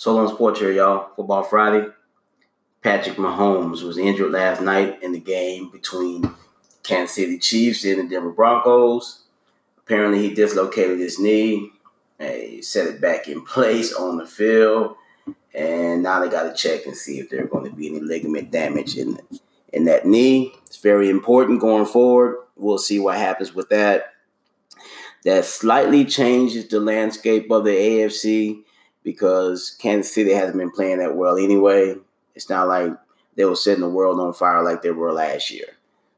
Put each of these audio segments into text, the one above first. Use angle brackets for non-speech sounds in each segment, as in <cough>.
Solo Sports here, y'all. Football Friday. Patrick Mahomes was injured last night in the game between Kansas City Chiefs and the Denver Broncos. Apparently, he dislocated his knee. He set it back in <laughs> place on the field, and now they got to check and see if there's going to be any ligament damage in in that knee. It's very important going forward. We'll see what happens with that. That slightly changes the landscape of the AFC because Kansas City hasn't been playing that well anyway. It's not like they were setting the world on fire like they were last year.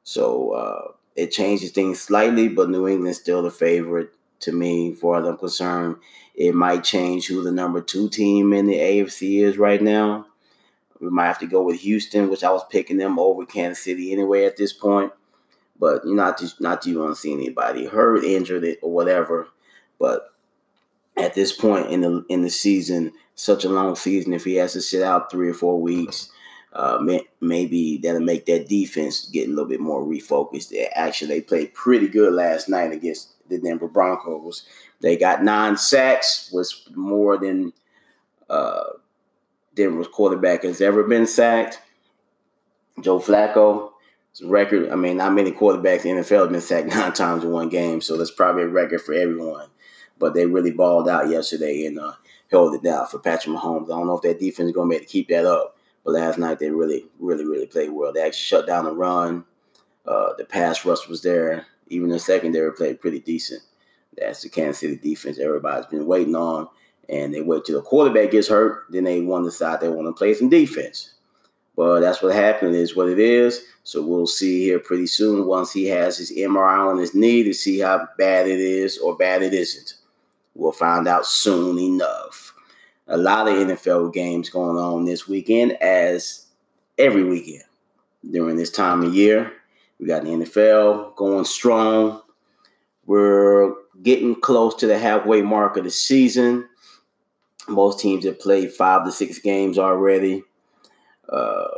So uh, it changes things slightly, but New England's still the favorite to me, for I'm concerned. It might change who the number two team in the AFC is right now. We might have to go with Houston, which I was picking them over Kansas City anyway at this point. But you not to, not you want to see anybody hurt, injured, or whatever. But at this point in the in the season, such a long season, if he has to sit out three or four weeks, uh, may, maybe that'll make that defense get a little bit more refocused. They Actually, they played pretty good last night against the Denver Broncos. They got nine sacks, was more than uh, Denver's quarterback has ever been sacked. Joe Flacco, record. I mean, not many quarterbacks in the NFL have been sacked <laughs> nine times in one game, so that's probably a record for everyone but they really balled out yesterday and uh, held it down for Patrick Mahomes. I don't know if that defense is going to be able to keep that up, but last night they really, really, really played well. They actually shut down the run. Uh, the pass rush was there. Even the secondary played pretty decent. That's the Kansas City defense everybody's been waiting on. And they wait till the quarterback gets hurt, then they want to decide they want to play some defense. But that's what happened, is what it is. So we'll see here pretty soon once he has his MRI on his knee to see how bad it is or bad it isn't. We'll find out soon enough. A lot of NFL games going on this weekend, as every weekend during this time of year. We got the NFL going strong. We're getting close to the halfway mark of the season. Most teams have played five to six games already. Uh,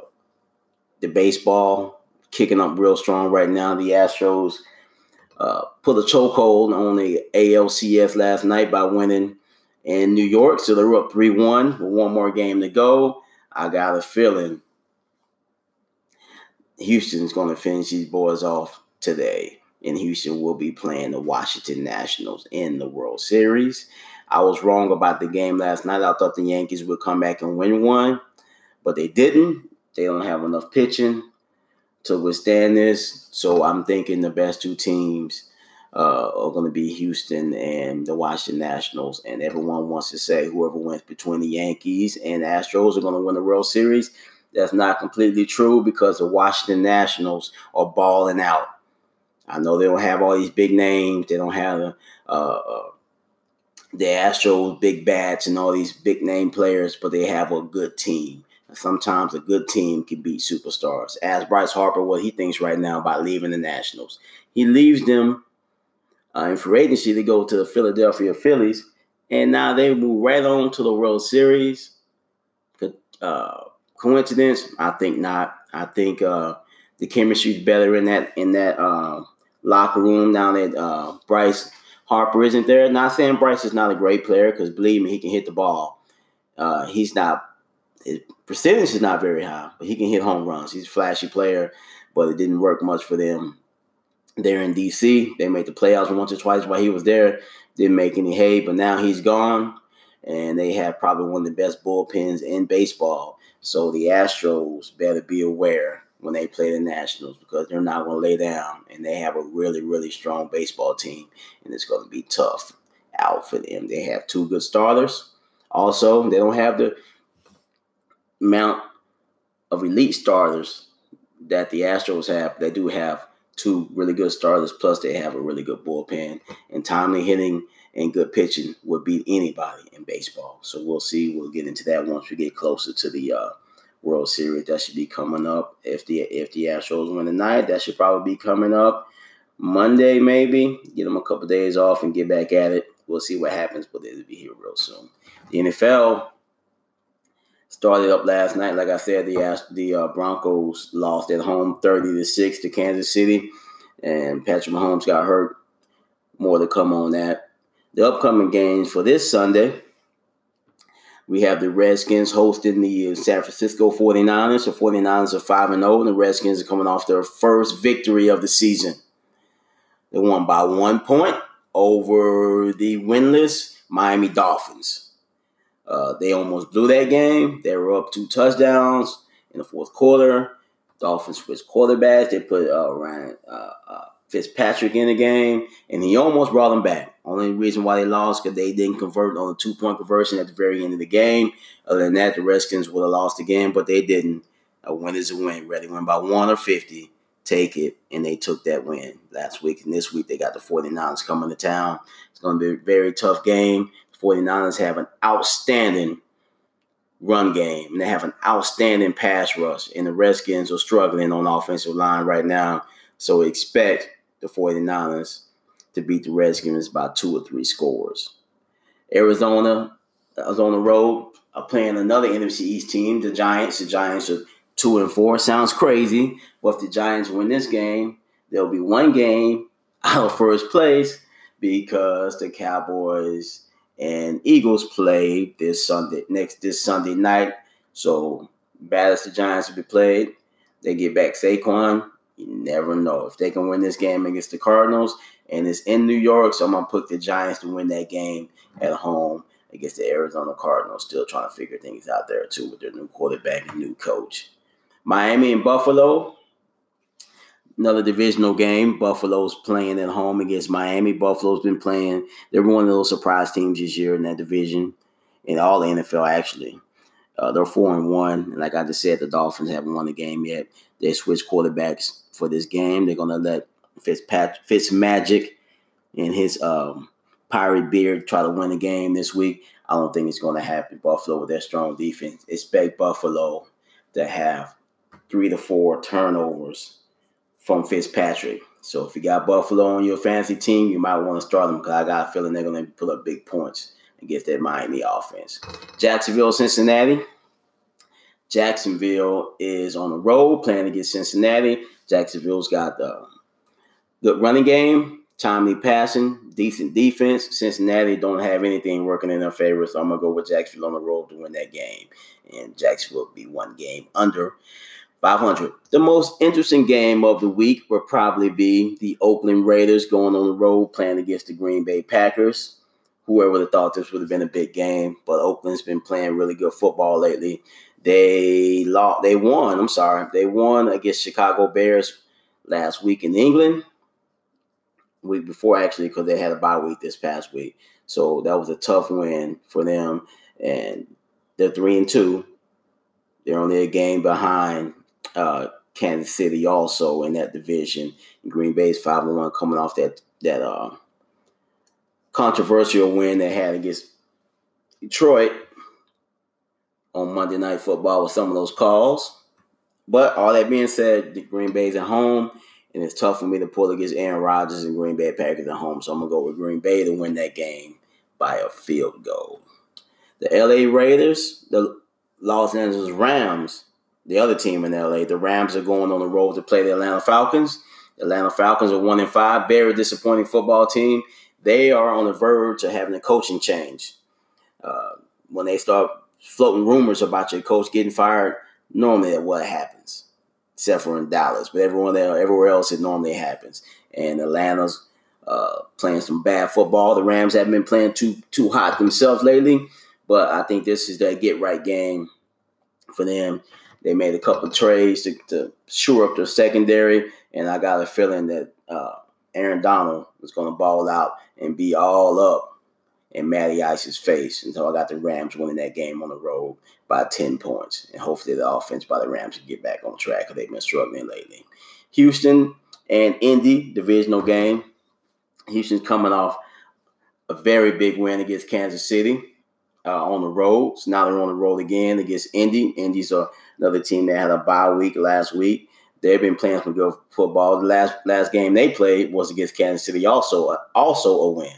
the baseball kicking up real strong right now. The Astros uh, put a chokehold on the ALCS last night by winning in New York. So they're up 3 1 with one more game to go. I got a feeling Houston's going to finish these boys off today. And Houston will be playing the Washington Nationals in the World Series. I was wrong about the game last night. I thought the Yankees would come back and win one, but they didn't. They don't have enough pitching to withstand this. So I'm thinking the best two teams uh, are going to be Houston and the Washington Nationals. And everyone wants to say whoever wins between the Yankees and Astros are going to win the World Series. That's not completely true because the Washington Nationals are balling out. I know they don't have all these big names. They don't have uh, uh, the Astros big bats and all these big name players, but they have a good team. Sometimes a good team can beat superstars. Ask Bryce Harper what he thinks right now about leaving the Nationals. He leaves them uh, in free agency to go to the Philadelphia Phillies, and now they move right on to the World Series. Uh, coincidence? I think not. I think uh, the chemistry is better in that in that uh, locker room now that uh, Bryce Harper isn't there. Not saying Bryce is not a great player because believe me, he can hit the ball. Uh, he's not his percentage is not very high, but he can hit home runs. He's a flashy player, but it didn't work much for them there in DC. They made the playoffs once or twice while he was there. Didn't make any hay, but now he's gone, and they have probably one of the best bullpens in baseball. So the Astros better be aware when they play the Nationals because they're not going to lay down, and they have a really, really strong baseball team, and it's going to be tough out for them. They have two good starters. Also, they don't have the amount of elite starters that the Astros have, they do have two really good starters, plus they have a really good bullpen. And timely hitting and good pitching would beat anybody in baseball. So we'll see. We'll get into that once we get closer to the uh, World Series. That should be coming up. If the if the Astros win tonight, that should probably be coming up Monday, maybe. Get them a couple days off and get back at it. We'll see what happens, but it'll be here real soon. The NFL started up last night. Like I said, the the uh, Broncos lost at home, thirty to six to Kansas City, and Patrick Mahomes got hurt. More to come on that. The upcoming games for this Sunday. We have the Redskins hosting the San Francisco 49ers. The 49ers are 5 and 0, and the Redskins are coming off their first victory of the season. They won by one point over the winless Miami Dolphins. Uh, they almost blew that game. They were up two touchdowns in the fourth quarter. Dolphins switched quarterbacks. They put uh, Ryan uh, uh, Fitzpatrick in the game, and he almost brought them back. Only reason why they lost because they didn't convert on a two point conversion at the very end of the game. Other than that, the Redskins would have lost the game, but they didn't. A win is a win. Ready win by one or fifty, take it, and they took that win last week. And this week they got the 49ers coming to town. It's going to be a very tough game. The 49ers have an outstanding run game. And they have an outstanding pass rush. And the Redskins are struggling on the offensive line right now. So expect the 49ers to beat the Redskins by two or three scores. Arizona is on the road uh, playing another NFC East team, the Giants. The Giants are two and four. Sounds crazy, but if the Giants win this game, there'll be one game <laughs> out of first place because the Cowboys and Eagles play this Sunday next this Sunday night. So as the Giants will be played, they get back Saquon. You never know if they can win this game against the Cardinals, and it's in New York. So I'm gonna put the Giants to win that game at home against the Arizona Cardinals. Still trying to figure things out there too with their new quarterback and new coach. Miami and Buffalo. Another divisional game. Buffalo's playing at home against Miami. Buffalo's been playing. They're one of those surprise teams this year in that division, in all the NFL actually. Uh, they're four and one, and like I just said, the Dolphins haven't won the game yet. They switched quarterbacks for this game. They're gonna let Fitzpatrick, Fitzmagic, and his um, pirate beard try to win the game this week. I don't think it's gonna happen. Buffalo with their strong defense. Expect Buffalo to have three to four turnovers from Fitzpatrick. So if you got Buffalo on your fantasy team, you might want to start them because I got a feeling they're going to pull up big points against that Miami offense. Jacksonville, Cincinnati. Jacksonville is on the road playing against Cincinnati. Jacksonville's got the um, good running game, timely passing, decent defense. Cincinnati don't have anything working in their favor, so I'm gonna go with Jacksonville on the road to win that game. And Jacksonville will be one game under 500. The most interesting game of the week will probably be the Oakland Raiders going on the road playing against the Green Bay Packers. Whoever would have thought this would have been a big game, but Oakland's been playing really good football lately. They lost, they won, I'm sorry. They won against Chicago Bears last week in England. Week before actually because they had a bye week this past week. So that was a tough win for them and they're 3 and 2. They're only a game behind uh, Kansas City also in that division. Green Bay's five and one coming off that that uh, controversial win they had against Detroit on Monday Night Football with some of those calls. But all that being said, the Green Bay's at home, and it's tough for me to pull against Aaron Rodgers and Green Bay Packers at home. So I'm gonna go with Green Bay to win that game by a field goal. The LA Raiders, the Los Angeles Rams the other team in LA. The Rams are going on the road to play the Atlanta Falcons. The Atlanta Falcons are one and five, very disappointing football team. They are on the verge of having a coaching change. Uh, when they start floating rumors about your coach getting fired, normally what happens, except for in Dallas. But everyone there, everywhere else, it normally happens. And Atlanta's uh, playing some bad football. The Rams haven't been playing too too hot themselves lately, but I think this is their get right game for them. They made a couple trades to, to shore up their secondary, and I got a feeling that uh, Aaron Donald was going to ball out and be all up in Matty Ice's face. So I got the Rams winning that game on the road by 10 points. And hopefully the offense by the Rams can get back on track because they've been struggling lately. Houston and Indy, divisional game. Houston's coming off a very big win against Kansas City uh, on the road. So now they're on the road again against Indy. Indy's a another team that had a bye week last week. They've been playing some good football. The last last game they played was against Kansas City, also also a win.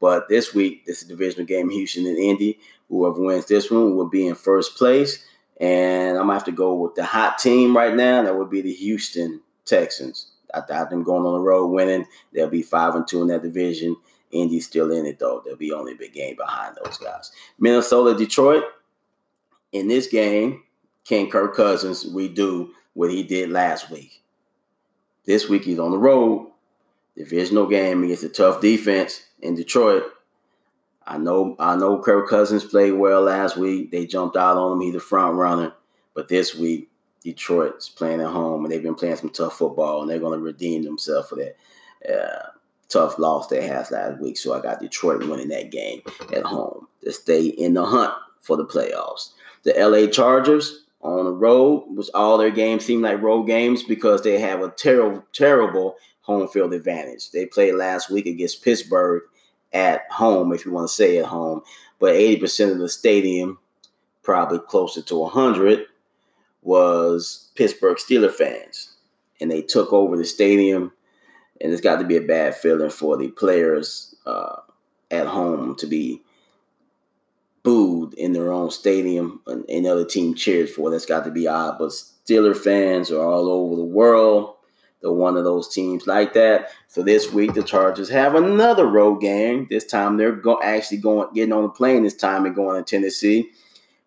But this week, this is divisional game, Houston and Indy. Whoever wins this one will be in first place. And I'm gonna have to go with the hot team right now. That would be the Houston Texans. I got them going on the road winning. They'll be five and two in that division, Indy's still in it though. They'll be only a big game behind those guys. Minnesota, Detroit. In this game, can Kirk Cousins redo what he did last week? This week he's on the road. Divisional game against a tough defense in Detroit. I know I know Kirk Cousins played well last week. They jumped out on him. He's the front runner. But this week, Detroit's playing at home, and they've been playing some tough football, and they're going to redeem themselves for that uh, tough loss they had last week. So I got Detroit winning that game at home to stay in the hunt for the playoffs. The LA Chargers on the road, which all their games seem like road games because they have a terrible, terrible home field advantage. They played last week against Pittsburgh at home, if you want to say at home. But 80% of the stadium, probably closer to 100, was Pittsburgh Steeler fans. And they took over the stadium. And it's got to be a bad feeling for the players uh, at home to be booed in their own stadium and another team cheers for. That's got to be odd. But Steeler fans are all over the world they're one of those teams like that. So this week the Chargers have another road game. This time they're go- actually going getting on the plane this time and going to Tennessee.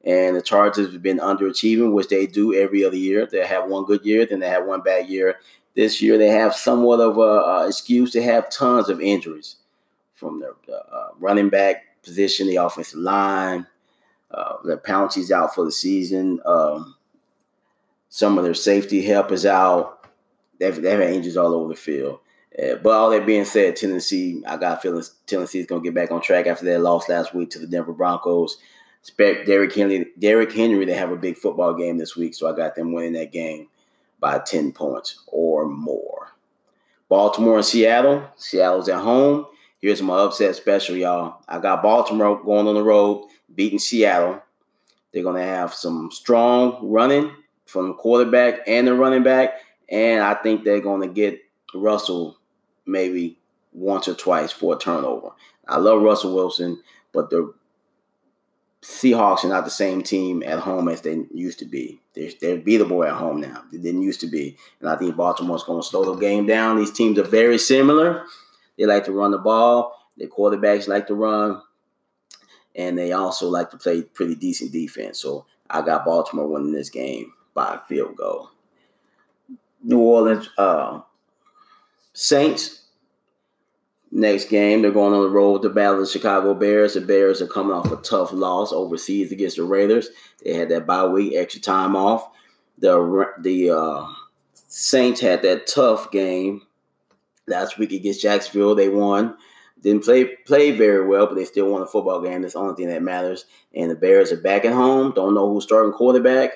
And the Chargers have been underachieving, which they do every other year. They have one good year, then they have one bad year. This year they have somewhat of a, a excuse. They have tons of injuries from their uh, running back position, the offensive line. Uh, their Pouncey's out for the season. Um, some of their safety help is out they've, they've injuries all over the field. Uh, but all that being said, Tennessee, I got feelings Tennessee is going to get back on track after their loss last week to the Denver Broncos. Expect Derrick Henry, Derrick Henry to have a big football game this week, so I got them winning that game by 10 points or more. Baltimore and Seattle. Seattle's at home. Here's my upset special, y'all. I got Baltimore going on the road, beating Seattle. They're going to have some strong running from the quarterback and the running back and I think they're going to get Russell maybe once or twice for a turnover. I love Russell Wilson, but the Seahawks are not the same team at home as they used to be. They're, they're beatable at home now. They didn't used to be. And I think Baltimore's going to slow the game down. These teams are very similar. They like to run the ball. Their quarterbacks like to run. And they also like to play pretty decent defense. So I got Baltimore winning this game by a field goal. New Orleans uh, Saints. Next game, they're going on the road to battle the Chicago Bears. The Bears are coming off a tough loss overseas against the Raiders. They had that bye week, extra time off. The the uh, Saints had that tough game last week against Jacksonville. They won. Didn't play play very well, but they still won a football game. That's the only thing that matters. And the Bears are back at home. Don't know who's starting quarterback.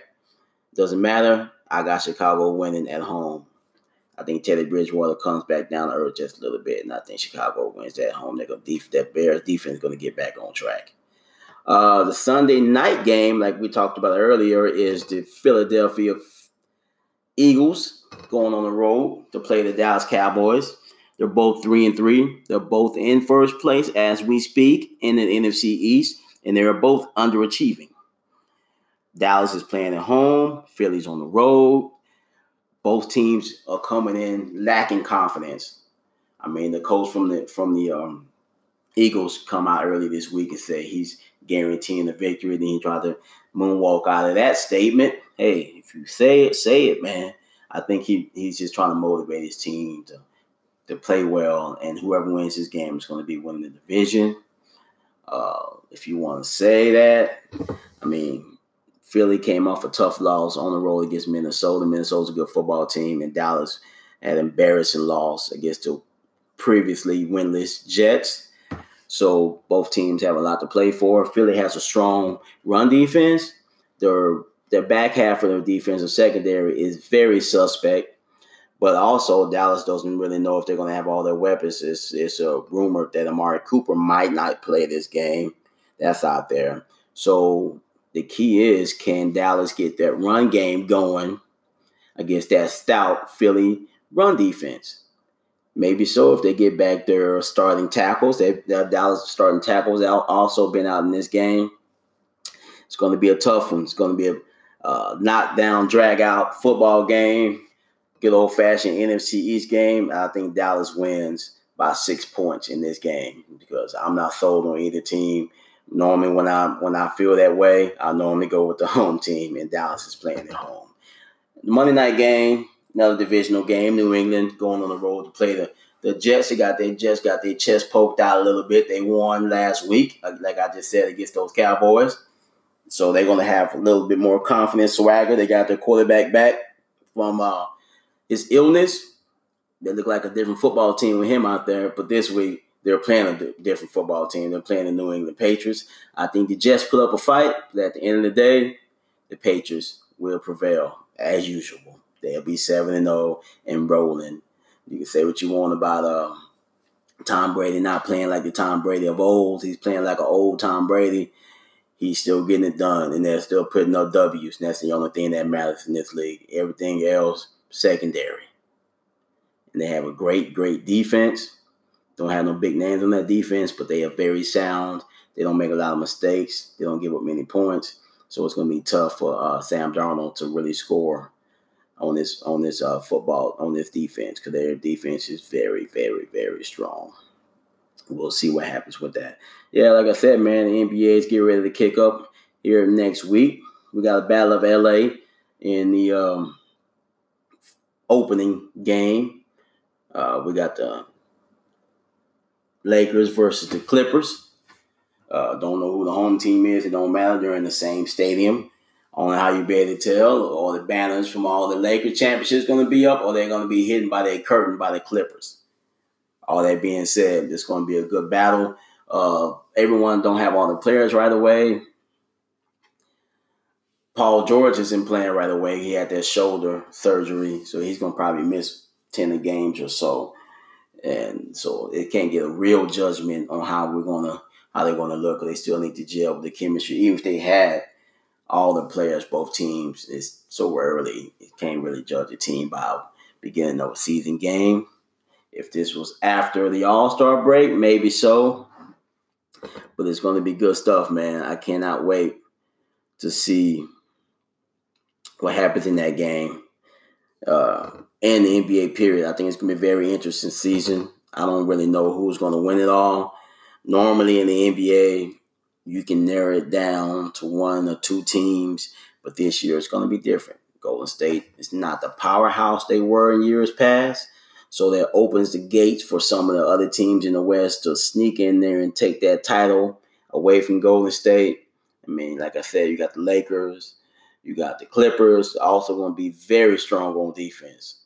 Doesn't matter. I got Chicago winning at home. I think Teddy Bridgewater comes back down to earth just a little bit, and I think Chicago wins at home. They're gonna def- that Bears defense is going to get back on track. Uh, the Sunday night game, like we talked about earlier, is the Philadelphia Eagles going on the road to play the Dallas Cowboys. They're both three and three. They're both in first place as we speak in the NFC East, and they are both underachieving. Dallas is playing at home, Philly's on the road. Both teams are coming in lacking confidence. I mean, the coach from the from the um, Eagles come out early this week and say he's guaranteeing the victory. Then he tried to moonwalk out of that statement. Hey, if you say it, say it, man. I think he he's just trying to motivate his team to to play well, and whoever wins this game is going to be winning the division. Uh, if you want to say that, I mean, Philly came off a tough loss on the road against Minnesota. Minnesota's a good football team, and Dallas had an embarrassing loss against the previously winless Jets. So both teams have a lot to play for. Philly has a strong run defense. Their their back half of their defensive secondary is very suspect. But also, Dallas doesn't really know if they're going to have all their weapons. It's, it's a rumor that Amari Cooper might not play this game. That's out there. So the key is can Dallas get that run game going against that stout Philly run defense? Maybe so if they get back their starting tackles. They Dallas starting tackles out also been out in this game. It's going to be a tough one. It's going to be a uh, knockdown, drag out football game. Good old fashioned NFC East game. I think Dallas wins by six points in this game because I'm not sold on either team. Normally, when I when I feel that way, I normally go with the <laughs> home team, and Dallas is playing at home. The Monday night game, another divisional game. New England going on the road to play the the Jets. They got their Jets got their chest poked out a little bit. They won last week, like I just said, against those Cowboys. So they're going to have a little bit more confidence, swagger. They got their quarterback back from uh, his illness. They look like a different football team with him out there. But this week, they're playing a different football team. They're playing the New England Patriots. I think the Jets put up a fight, but at the end of the day, the Patriots will prevail as usual. They'll be 7 and 0 and rolling. You can say what you want about uh, Tom Brady not playing like the Tom Brady of old. He's playing like an old Tom Brady he's still getting it done, and they're still putting up W's. And that's the only thing that matters in this league. Everything else secondary. And they have a great, great defense. Don't have no big names on that defense, but they are very sound. They don't make a lot of mistakes. They don't give up many points. So it's going to be tough for uh, Sam Darnold to really score on this on this uh, football on this defense because their defense is very, very, very strong we'll see what happens with that. Yeah, like I said, man, the NBA is getting ready to kick up here next week. We got a Battle of LA in the um, opening game. Uh, we got the Lakers versus the Clippers. Uh, don't know who the home team is. It don't matter. They're in the same stadium. Only how you be able to tell. All the banners from all the Lakers championships going to be up, or they're going to be hidden by their curtain by the Clippers. All that being said, it's going to be a good battle. Uh, everyone don't have all the players right away. Paul George isn't playing right away. He had that shoulder surgery, so he's going to probably miss 10 games or so. And so it can't get a real judgment on how we're going to how they're going to look. They still need to gel with the chemistry. Even if they had all the players, both teams, it's so early. You can't really judge a team by beginning of a season game. If this was after the All Star break, maybe so. But it's going to be good stuff, man. I cannot wait to see what happens in that game uh, and the NBA period. I think it's going to be a very interesting season. I don't really know who's going to win it all. Normally in the NBA, you can narrow it down to one or two teams, but this year it's going to be different. Golden State is not the powerhouse they were in years past. So that opens the gates for some of the other teams in the West to sneak in there and take that title away from Golden State. I mean, like I said, you got the Lakers, you got the Clippers, also going to be very strong on defense.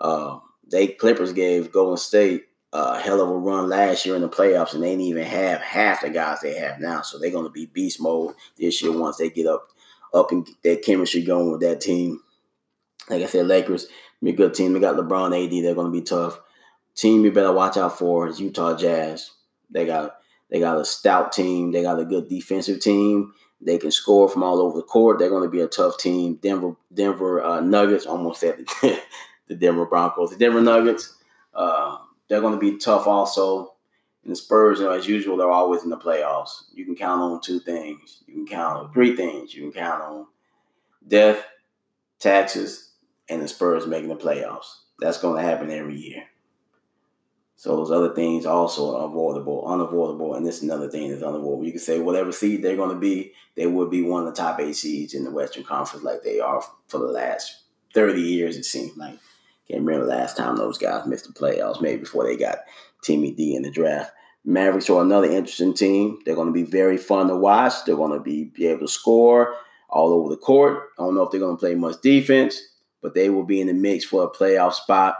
Uh, they Clippers gave Golden State a hell of a run last year in the playoffs, and they didn't even have half the guys they have now. So they're going to be beast mode this year once they get up up and get that chemistry going with that team. Like I said, Lakers be a good team. They got LeBron, AD. They're going to be tough. Team you better watch out for is Utah Jazz. They got they got a stout team. They got a good defensive team. They can score from all over the court. They're going to be a tough team. Denver Denver uh, Nuggets almost said <laughs> the Denver Broncos. The Denver Nuggets. Uh, they're going to be tough also. And the Spurs, you know, as usual, they're always in the playoffs. You can count on two things. You can count on three things. You can count on death, taxes, and the Spurs making the playoffs. That's going to happen every year. So those other things also are avoidable, unavoidable, and this is another thing that's unavoidable. You can say whatever seed they're going to be, they would be one of the top eight seeds in the Western Conference, like they are for the last thirty years. It seems like can't remember the last time those guys missed the playoffs. Maybe before they got Timmy D in the draft. Mavericks are another interesting team. They're going to be very fun to watch. They're going to be, be able to score all over the court. I don't know if they're going to play much defense but they will be in the mix for a playoff spot.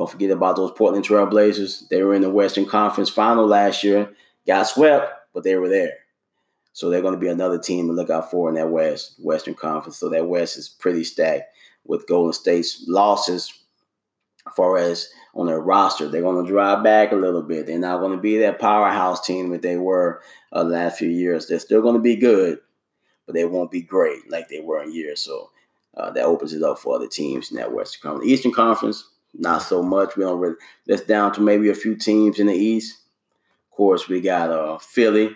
Don't forget about those Portland Trailblazers. They were in the Western Conference final last year, got swept, but they were there. So they're going to be another team to look out for in that West Western Conference. So that West is pretty stacked with Golden State's losses as far as on their roster. They're going to drive back a little bit. They're not going to be that powerhouse team that they were uh, the last few years. They're still going to be good, but they won't be great like they were in years. So uh, that opens it up for other teams in that Western Conference. The Eastern Conference, not so much. We don't really. That's down to maybe a few teams in the East. Of course, we got uh, Philly,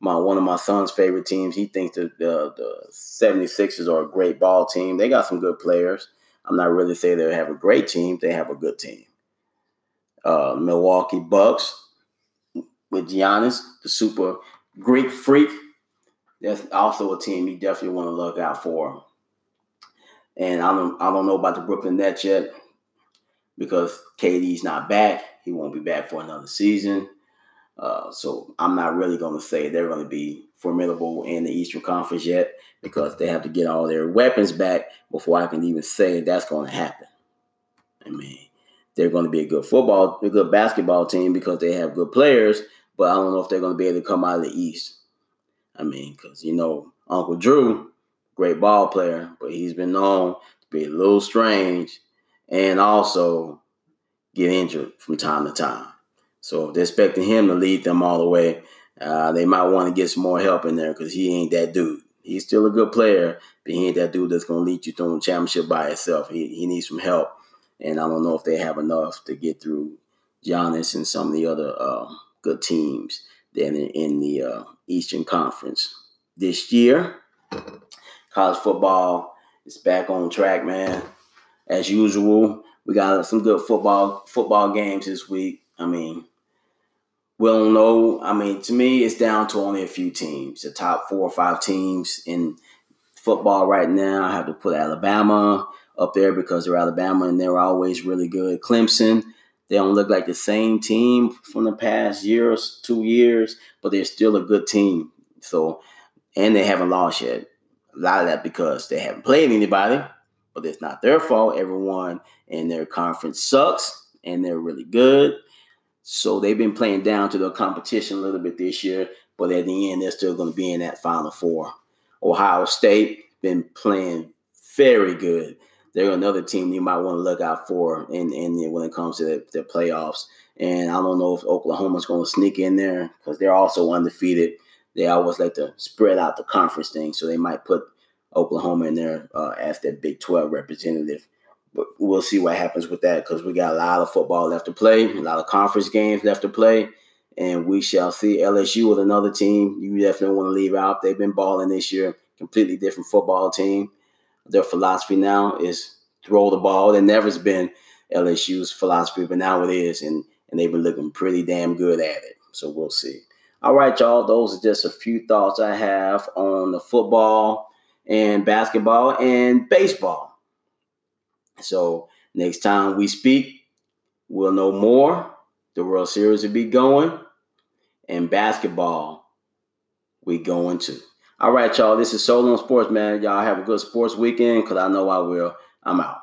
my one of my son's favorite teams. He thinks that the, the 76ers are a great ball team. They got some good players. I'm not really saying they have a great team. They have a good team. uh, Milwaukee Bucks with Giannis, the super Greek freak. That's also a team you definitely want to look out for. And I don't I don't know about the Brooklyn Nets yet because KD's not back. He won't be back for another season. Uh, so I'm not really going to say they're going to be formidable in the Eastern Conference yet because they have to get all their weapons back before I can even say that's going to happen. I mean, they're going to be a good football, a good basketball team because they have good players, but I don't know if they're going to be able to come out of the East. I mean, because, you know, Uncle Drew, great ball player, but he's been known to be a little strange and also get injured from time to time. So if they're expecting him to lead them all the way, uh, they might want to get some more help in there because he ain't that dude. He's still a good player, but he ain't that dude that's going to lead you through the championship by himself. He, he needs some help. And I don't know if they have enough to get through Giannis and some of the other uh, good teams then in, in the uh, Eastern Conference. This year, college football is back on track, man. As usual, we got some good football football games this week. I mean, we don't know. I mean, to me, it's down to only a few teams. The top four or five teams in football right now. I have to put Alabama up there because they're Alabama and they're always really good. Clemson, they don't look like the same team from the past years, two years, but they're still a good team. So, and they haven't lost yet. A lot of that because they haven't played anybody, but it's not their fault. Everyone in their conference sucks and they're really good. So they've been playing down to the competition a little bit this year, but at the end, they're still going to be in that Final Four. Ohio State been playing very good they're another team you might want to look out for in, in when it comes to the, the playoffs. And I don't know if Oklahoma's going to sneak in there because they're also undefeated. They always like to spread out the conference thing, so they might put Oklahoma in there uh, as their Big 12 representative. But we'll see what happens with that because we got a lot of football left to play, a lot of conference games left to play, and we shall see LSU with another team you definitely want to leave out. They've been balling this year, completely different football team their philosophy now is throw the ball. That never's been LSU's philosophy, but now it is, and and they've been looking pretty damn good at it. So we'll see. All right, y'all. Those are just a few thoughts I have on the football and basketball and baseball. So next time we speak, we'll know more. The World Series will be going, and basketball we going to. All right, y'all. This is Solo Sports, man. Y'all have a good sports weekend because I know I will. I'm out.